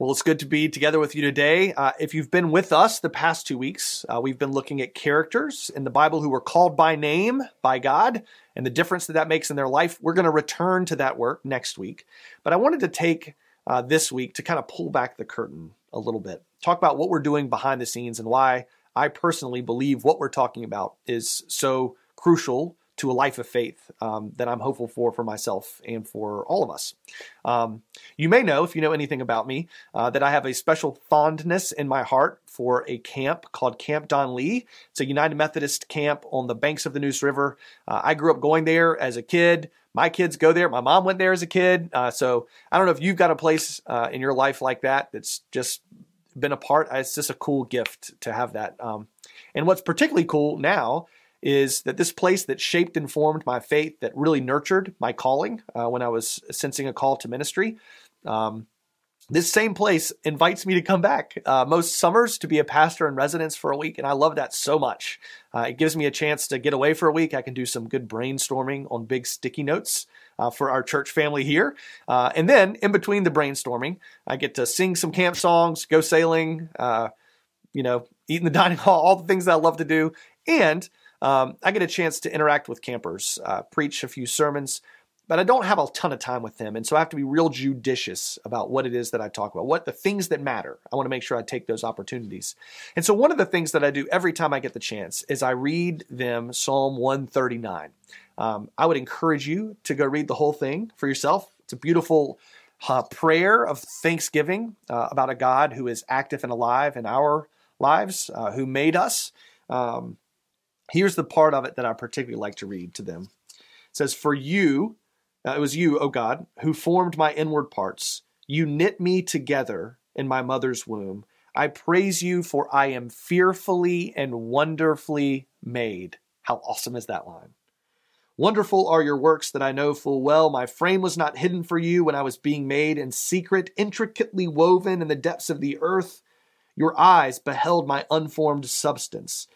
Well, it's good to be together with you today. Uh, if you've been with us the past two weeks, uh, we've been looking at characters in the Bible who were called by name by God and the difference that that makes in their life. We're going to return to that work next week. But I wanted to take uh, this week to kind of pull back the curtain a little bit, talk about what we're doing behind the scenes and why I personally believe what we're talking about is so crucial to a life of faith um, that I'm hopeful for for myself and for all of us. Um, you may know, if you know anything about me, uh, that I have a special fondness in my heart for a camp called Camp Don Lee. It's a United Methodist camp on the banks of the Neuse River. Uh, I grew up going there as a kid. My kids go there. My mom went there as a kid. Uh, so I don't know if you've got a place uh, in your life like that that's just been a part. It's just a cool gift to have that. Um, and what's particularly cool now is that this place that shaped and formed my faith, that really nurtured my calling uh, when I was sensing a call to ministry, um, this same place invites me to come back uh, most summers to be a pastor in residence for a week, and I love that so much. Uh, it gives me a chance to get away for a week. I can do some good brainstorming on big sticky notes. Uh, for our church family here. Uh, and then in between the brainstorming, I get to sing some camp songs, go sailing, uh, you know, eat in the dining hall, all the things that I love to do. And um, I get a chance to interact with campers, uh, preach a few sermons, but I don't have a ton of time with them. And so I have to be real judicious about what it is that I talk about, what the things that matter. I want to make sure I take those opportunities. And so one of the things that I do every time I get the chance is I read them Psalm 139. Um, I would encourage you to go read the whole thing for yourself. It's a beautiful uh, prayer of thanksgiving uh, about a God who is active and alive in our lives, uh, who made us. Um, Here's the part of it that I particularly like to read to them. It says, For you, uh, it was you, O God, who formed my inward parts. You knit me together in my mother's womb. I praise you, for I am fearfully and wonderfully made. How awesome is that line? Wonderful are your works that I know full well. My frame was not hidden for you when I was being made in secret, intricately woven in the depths of the earth. Your eyes beheld my unformed substance.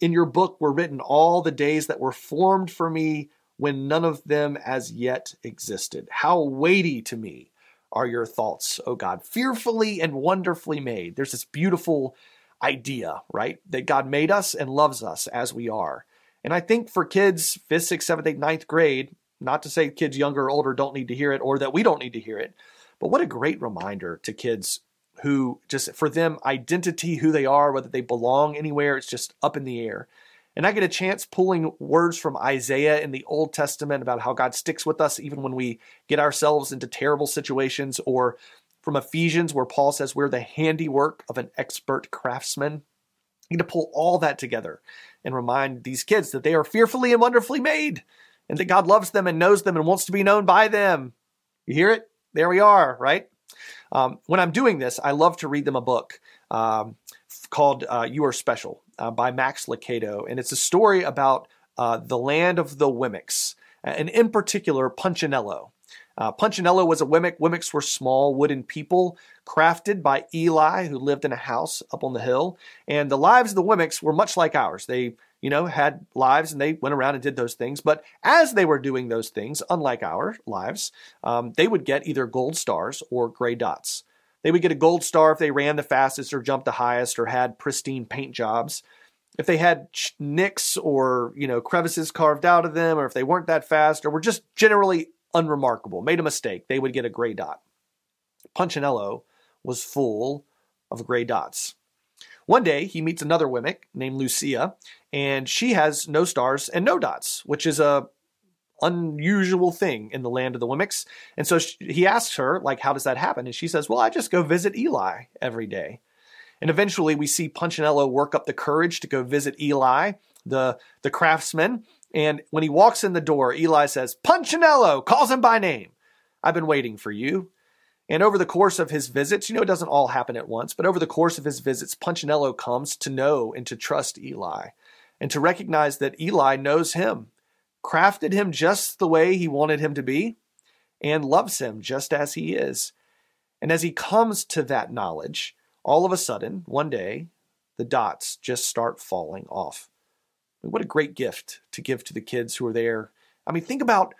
In your book were written all the days that were formed for me when none of them as yet existed. How weighty to me are your thoughts, O God, fearfully and wonderfully made. There's this beautiful idea, right? That God made us and loves us as we are. And I think for kids, fifth, sixth, seventh, eighth, ninth grade, not to say kids younger or older don't need to hear it or that we don't need to hear it, but what a great reminder to kids who just for them identity who they are whether they belong anywhere it's just up in the air. And i get a chance pulling words from isaiah in the old testament about how god sticks with us even when we get ourselves into terrible situations or from ephesians where paul says we're the handiwork of an expert craftsman. You need to pull all that together and remind these kids that they are fearfully and wonderfully made and that god loves them and knows them and wants to be known by them. You hear it? There we are right um, when I'm doing this, I love to read them a book um, called uh, You Are Special uh, by Max Lucado. And it's a story about uh, the land of the Wemmicks, and in particular, Punchinello. Uh, Punchinello was a Wemmick. Wemmicks were small wooden people crafted by Eli, who lived in a house up on the hill. And the lives of the Wemmicks were much like ours. They you know, had lives and they went around and did those things. But as they were doing those things, unlike our lives, um, they would get either gold stars or gray dots. They would get a gold star if they ran the fastest or jumped the highest or had pristine paint jobs. If they had nicks or, you know, crevices carved out of them, or if they weren't that fast or were just generally unremarkable, made a mistake, they would get a gray dot. Punchinello was full of gray dots. One day, he meets another Wemmick named Lucia, and she has no stars and no dots, which is a unusual thing in the land of the Wemmicks. And so she, he asks her, like, how does that happen? And she says, well, I just go visit Eli every day. And eventually we see Punchinello work up the courage to go visit Eli, the, the craftsman. And when he walks in the door, Eli says, Punchinello, calls him by name. I've been waiting for you. And over the course of his visits, you know, it doesn't all happen at once, but over the course of his visits, Punchinello comes to know and to trust Eli and to recognize that Eli knows him, crafted him just the way he wanted him to be, and loves him just as he is. And as he comes to that knowledge, all of a sudden, one day, the dots just start falling off. what a great gift to give to the kids who are there. I mean, think about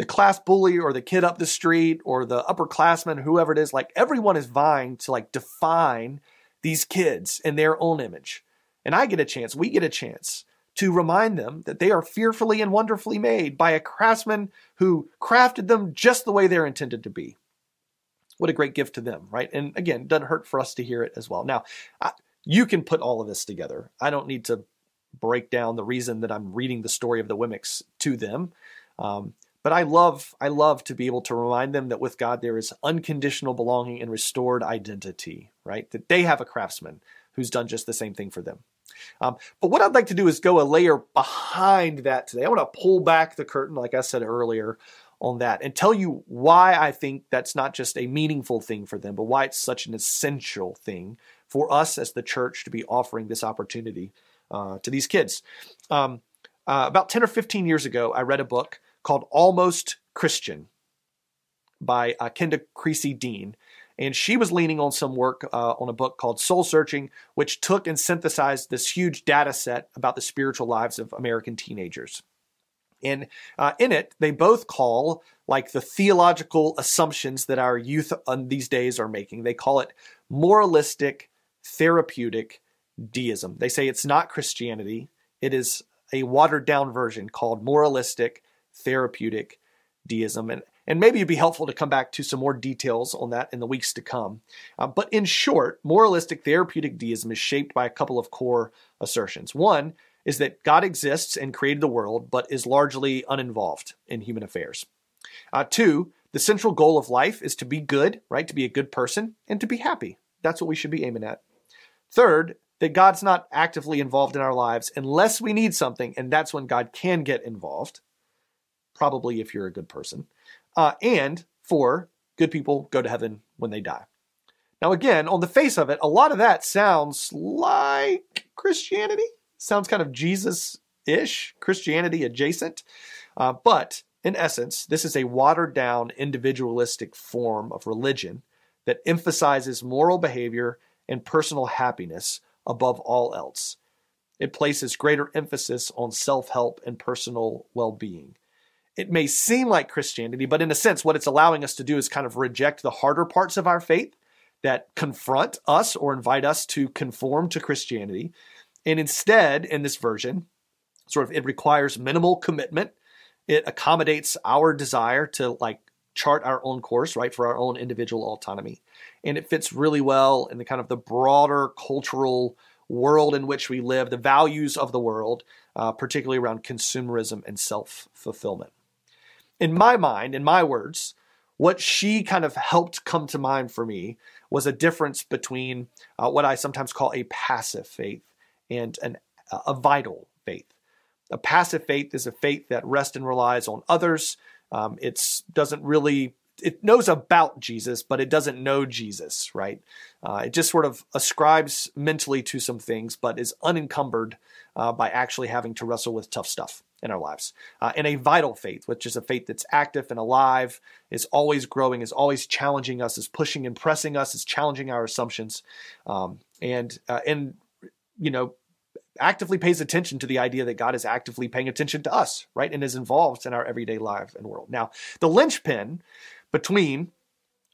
the class bully or the kid up the street or the upperclassman, whoever it is, like everyone is vying to like define these kids in their own image. And I get a chance, we get a chance to remind them that they are fearfully and wonderfully made by a craftsman who crafted them just the way they're intended to be. What a great gift to them, right? And again, doesn't hurt for us to hear it as well. Now, I, you can put all of this together. I don't need to break down the reason that I'm reading the story of the Wemmicks to them. Um, but I love, I love to be able to remind them that with God there is unconditional belonging and restored identity, right? That they have a craftsman who's done just the same thing for them. Um, but what I'd like to do is go a layer behind that today. I want to pull back the curtain, like I said earlier, on that and tell you why I think that's not just a meaningful thing for them, but why it's such an essential thing for us as the church to be offering this opportunity uh, to these kids. Um, uh, about 10 or 15 years ago, I read a book called Almost Christian by uh, Kenda Creasy Dean. And she was leaning on some work uh, on a book called Soul Searching, which took and synthesized this huge data set about the spiritual lives of American teenagers. And uh, in it, they both call like the theological assumptions that our youth on these days are making. They call it moralistic, therapeutic deism. They say it's not Christianity, it is a watered down version called moralistic, therapeutic deism. And, and maybe it'd be helpful to come back to some more details on that in the weeks to come. Uh, but in short, moralistic therapeutic deism is shaped by a couple of core assertions. One is that God exists and created the world, but is largely uninvolved in human affairs. Uh, two, the central goal of life is to be good, right? To be a good person and to be happy. That's what we should be aiming at. Third, that God's not actively involved in our lives unless we need something, and that's when God can get involved probably if you're a good person. Uh, and four, good people go to heaven when they die. Now, again, on the face of it, a lot of that sounds like Christianity. Sounds kind of Jesus ish, Christianity adjacent. Uh, but in essence, this is a watered down individualistic form of religion that emphasizes moral behavior and personal happiness above all else. It places greater emphasis on self help and personal well being it may seem like Christianity, but in a sense, what it's allowing us to do is kind of reject the harder parts of our faith that confront us or invite us to conform to Christianity. And instead, in this version, sort of it requires minimal commitment. It accommodates our desire to like chart our own course, right, for our own individual autonomy. And it fits really well in the kind of the broader cultural world in which we live, the values of the world, uh, particularly around consumerism and self fulfillment in my mind, in my words, what she kind of helped come to mind for me was a difference between uh, what I sometimes call a passive faith and an, a vital faith. A passive faith is a faith that rests and relies on others. Um, it doesn't really it knows about Jesus, but it doesn't know Jesus, right? Uh, it just sort of ascribes mentally to some things, but is unencumbered uh, by actually having to wrestle with tough stuff in our lives. Uh, and a vital faith, which is a faith that's active and alive, is always growing, is always challenging us, is pushing and pressing us, is challenging our assumptions, um, and uh, and you know actively pays attention to the idea that God is actively paying attention to us, right, and is involved in our everyday life and world. Now, the linchpin between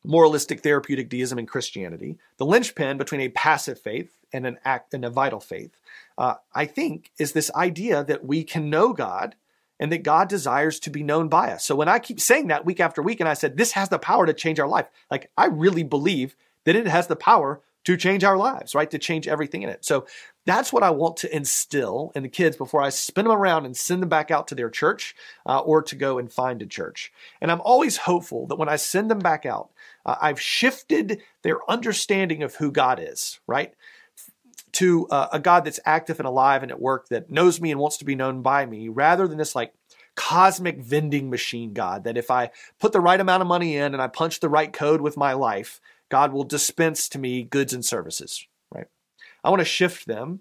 moralistic therapeutic deism and Christianity, the linchpin between a passive faith and an act and a vital faith, uh, I think, is this idea that we can know God and that God desires to be known by us. So when I keep saying that week after week, and I said this has the power to change our life, like I really believe that it has the power to change our lives, right? To change everything in it. So that's what I want to instill in the kids before I spin them around and send them back out to their church uh, or to go and find a church. And I'm always hopeful that when I send them back out, uh, I've shifted their understanding of who God is, right? To uh, a God that's active and alive and at work that knows me and wants to be known by me, rather than this like cosmic vending machine God that if I put the right amount of money in and I punch the right code with my life, God will dispense to me goods and services, right? I want to shift them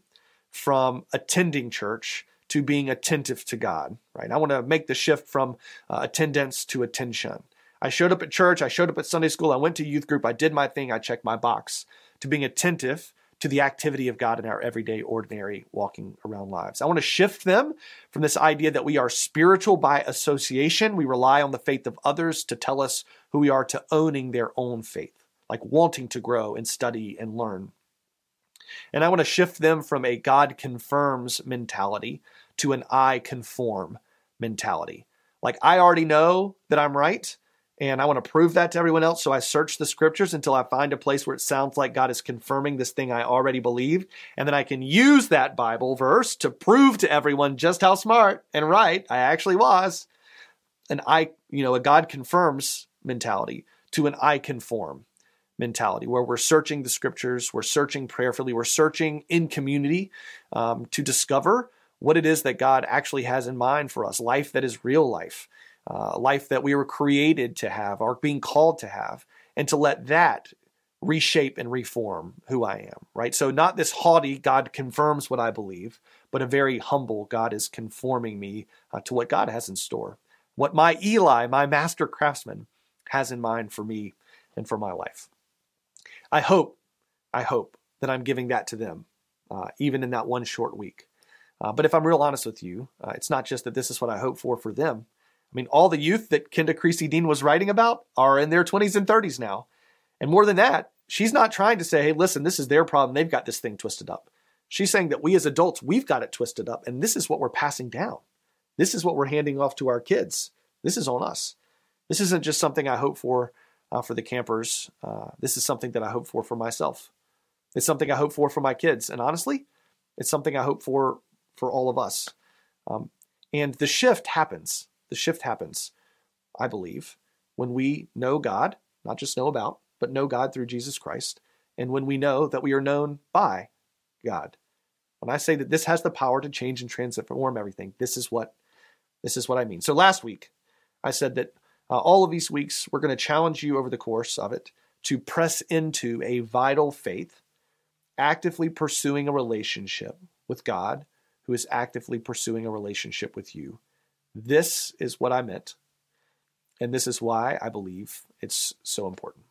from attending church to being attentive to God, right? I want to make the shift from uh, attendance to attention. I showed up at church, I showed up at Sunday school, I went to youth group, I did my thing, I checked my box, to being attentive to the activity of God in our everyday, ordinary, walking around lives. I want to shift them from this idea that we are spiritual by association. We rely on the faith of others to tell us who we are, to owning their own faith, like wanting to grow and study and learn. And I want to shift them from a God confirms mentality to an I conform mentality. Like, I already know that I'm right and I want to prove that to everyone else. So I search the scriptures until I find a place where it sounds like God is confirming this thing I already believe. And then I can use that Bible verse to prove to everyone just how smart and right I actually was. And I, you know, a God confirms mentality to an I conform mentality where we're searching the scriptures, we're searching prayerfully, we're searching in community um, to discover what it is that God actually has in mind for us life that is real life uh, life that we were created to have, are being called to have, and to let that reshape and reform who I am, right? So, not this haughty, God confirms what I believe, but a very humble, God is conforming me uh, to what God has in store, what my Eli, my master craftsman, has in mind for me and for my life. I hope, I hope that I'm giving that to them, uh, even in that one short week. Uh, but if I'm real honest with you, uh, it's not just that this is what I hope for for them. I mean, all the youth that Kenda Creasy Dean was writing about are in their 20s and 30s now. And more than that, she's not trying to say, hey, listen, this is their problem. They've got this thing twisted up. She's saying that we as adults, we've got it twisted up. And this is what we're passing down. This is what we're handing off to our kids. This is on us. This isn't just something I hope for uh, for the campers. Uh, this is something that I hope for for myself. It's something I hope for for my kids. And honestly, it's something I hope for for all of us. Um, and the shift happens the shift happens, I believe, when we know God, not just know about, but know God through Jesus Christ, and when we know that we are known by God. When I say that this has the power to change and transform everything, this is what this is what I mean. So last week, I said that uh, all of these weeks we're going to challenge you over the course of it to press into a vital faith, actively pursuing a relationship with God, who is actively pursuing a relationship with you. This is what I meant. And this is why I believe it's so important.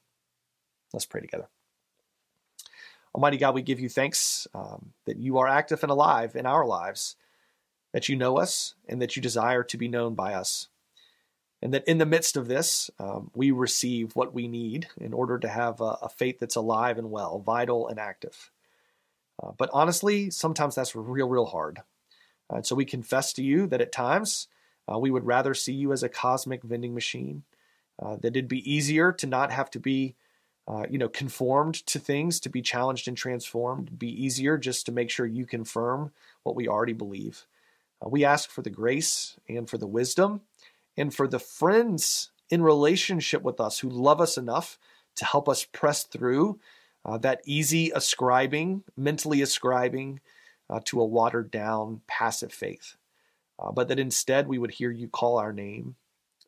Let's pray together. Almighty God, we give you thanks um, that you are active and alive in our lives, that you know us, and that you desire to be known by us. And that in the midst of this, um, we receive what we need in order to have a, a faith that's alive and well, vital and active. Uh, but honestly, sometimes that's real, real hard. Uh, and so we confess to you that at times uh, we would rather see you as a cosmic vending machine. Uh, that it'd be easier to not have to be, uh, you know, conformed to things, to be challenged and transformed. It'd be easier just to make sure you confirm what we already believe. Uh, we ask for the grace and for the wisdom and for the friends in relationship with us who love us enough to help us press through uh, that easy ascribing, mentally ascribing uh, to a watered down passive faith uh, but that instead we would hear you call our name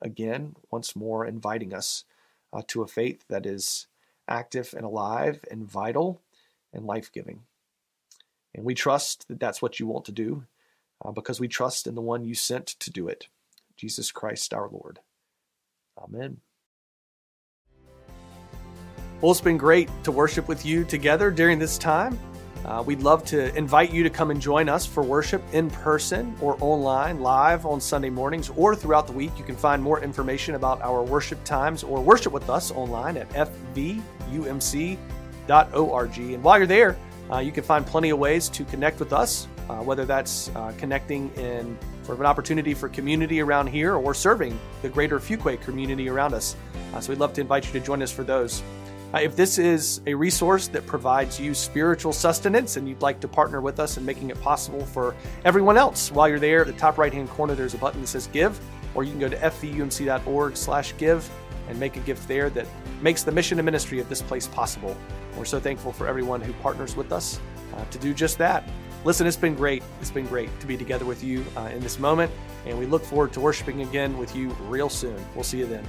again, once more, inviting us uh, to a faith that is active and alive and vital and life giving. And we trust that that's what you want to do uh, because we trust in the one you sent to do it, Jesus Christ our Lord. Amen. Well, it's been great to worship with you together during this time. Uh, we'd love to invite you to come and join us for worship in person or online, live on Sunday mornings or throughout the week. You can find more information about our worship times or worship with us online at fvumc.org. And while you're there, uh, you can find plenty of ways to connect with us, uh, whether that's uh, connecting in sort of an opportunity for community around here or serving the greater Fuquay community around us. Uh, so we'd love to invite you to join us for those. Uh, if this is a resource that provides you spiritual sustenance and you'd like to partner with us in making it possible for everyone else, while you're there, at the top right hand corner, there's a button that says Give, or you can go to fvumc.org slash give and make a gift there that makes the mission and ministry of this place possible. We're so thankful for everyone who partners with us uh, to do just that. Listen, it's been great. It's been great to be together with you uh, in this moment, and we look forward to worshiping again with you real soon. We'll see you then.